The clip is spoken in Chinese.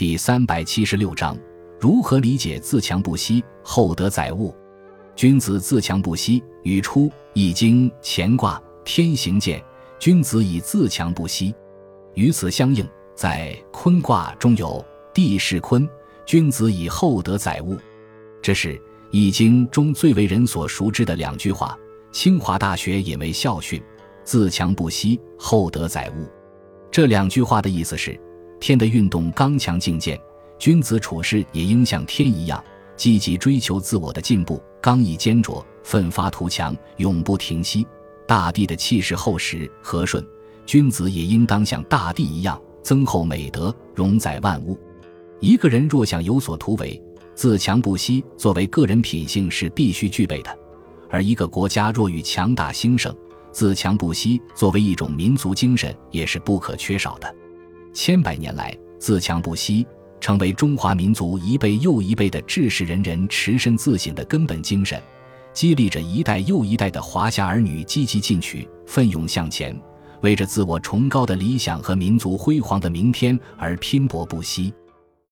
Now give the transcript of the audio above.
第三百七十六章：如何理解“自强不息，厚德载物”？君子自强不息，语出《易经》乾卦天行健，君子以自强不息。与此相应，在坤卦中有“地势坤，君子以厚德载物”。这是《易经》中最为人所熟知的两句话。清华大学引为校训：“自强不息，厚德载物。”这两句话的意思是：天的运动刚强境健，君子处事也应像天一样，积极追求自我的进步，刚毅坚卓，奋发图强，永不停息。大地的气势厚实和顺，君子也应当像大地一样，增厚美德，容载万物。一个人若想有所突围，自强不息作为个人品性是必须具备的；而一个国家若欲强大兴盛，自强不息作为一种民族精神也是不可缺少的。千百年来，自强不息成为中华民族一辈又一辈的志士人人持身自省的根本精神，激励着一代又一代的华夏儿女积极进取、奋勇向前，为着自我崇高的理想和民族辉煌的明天而拼搏不息。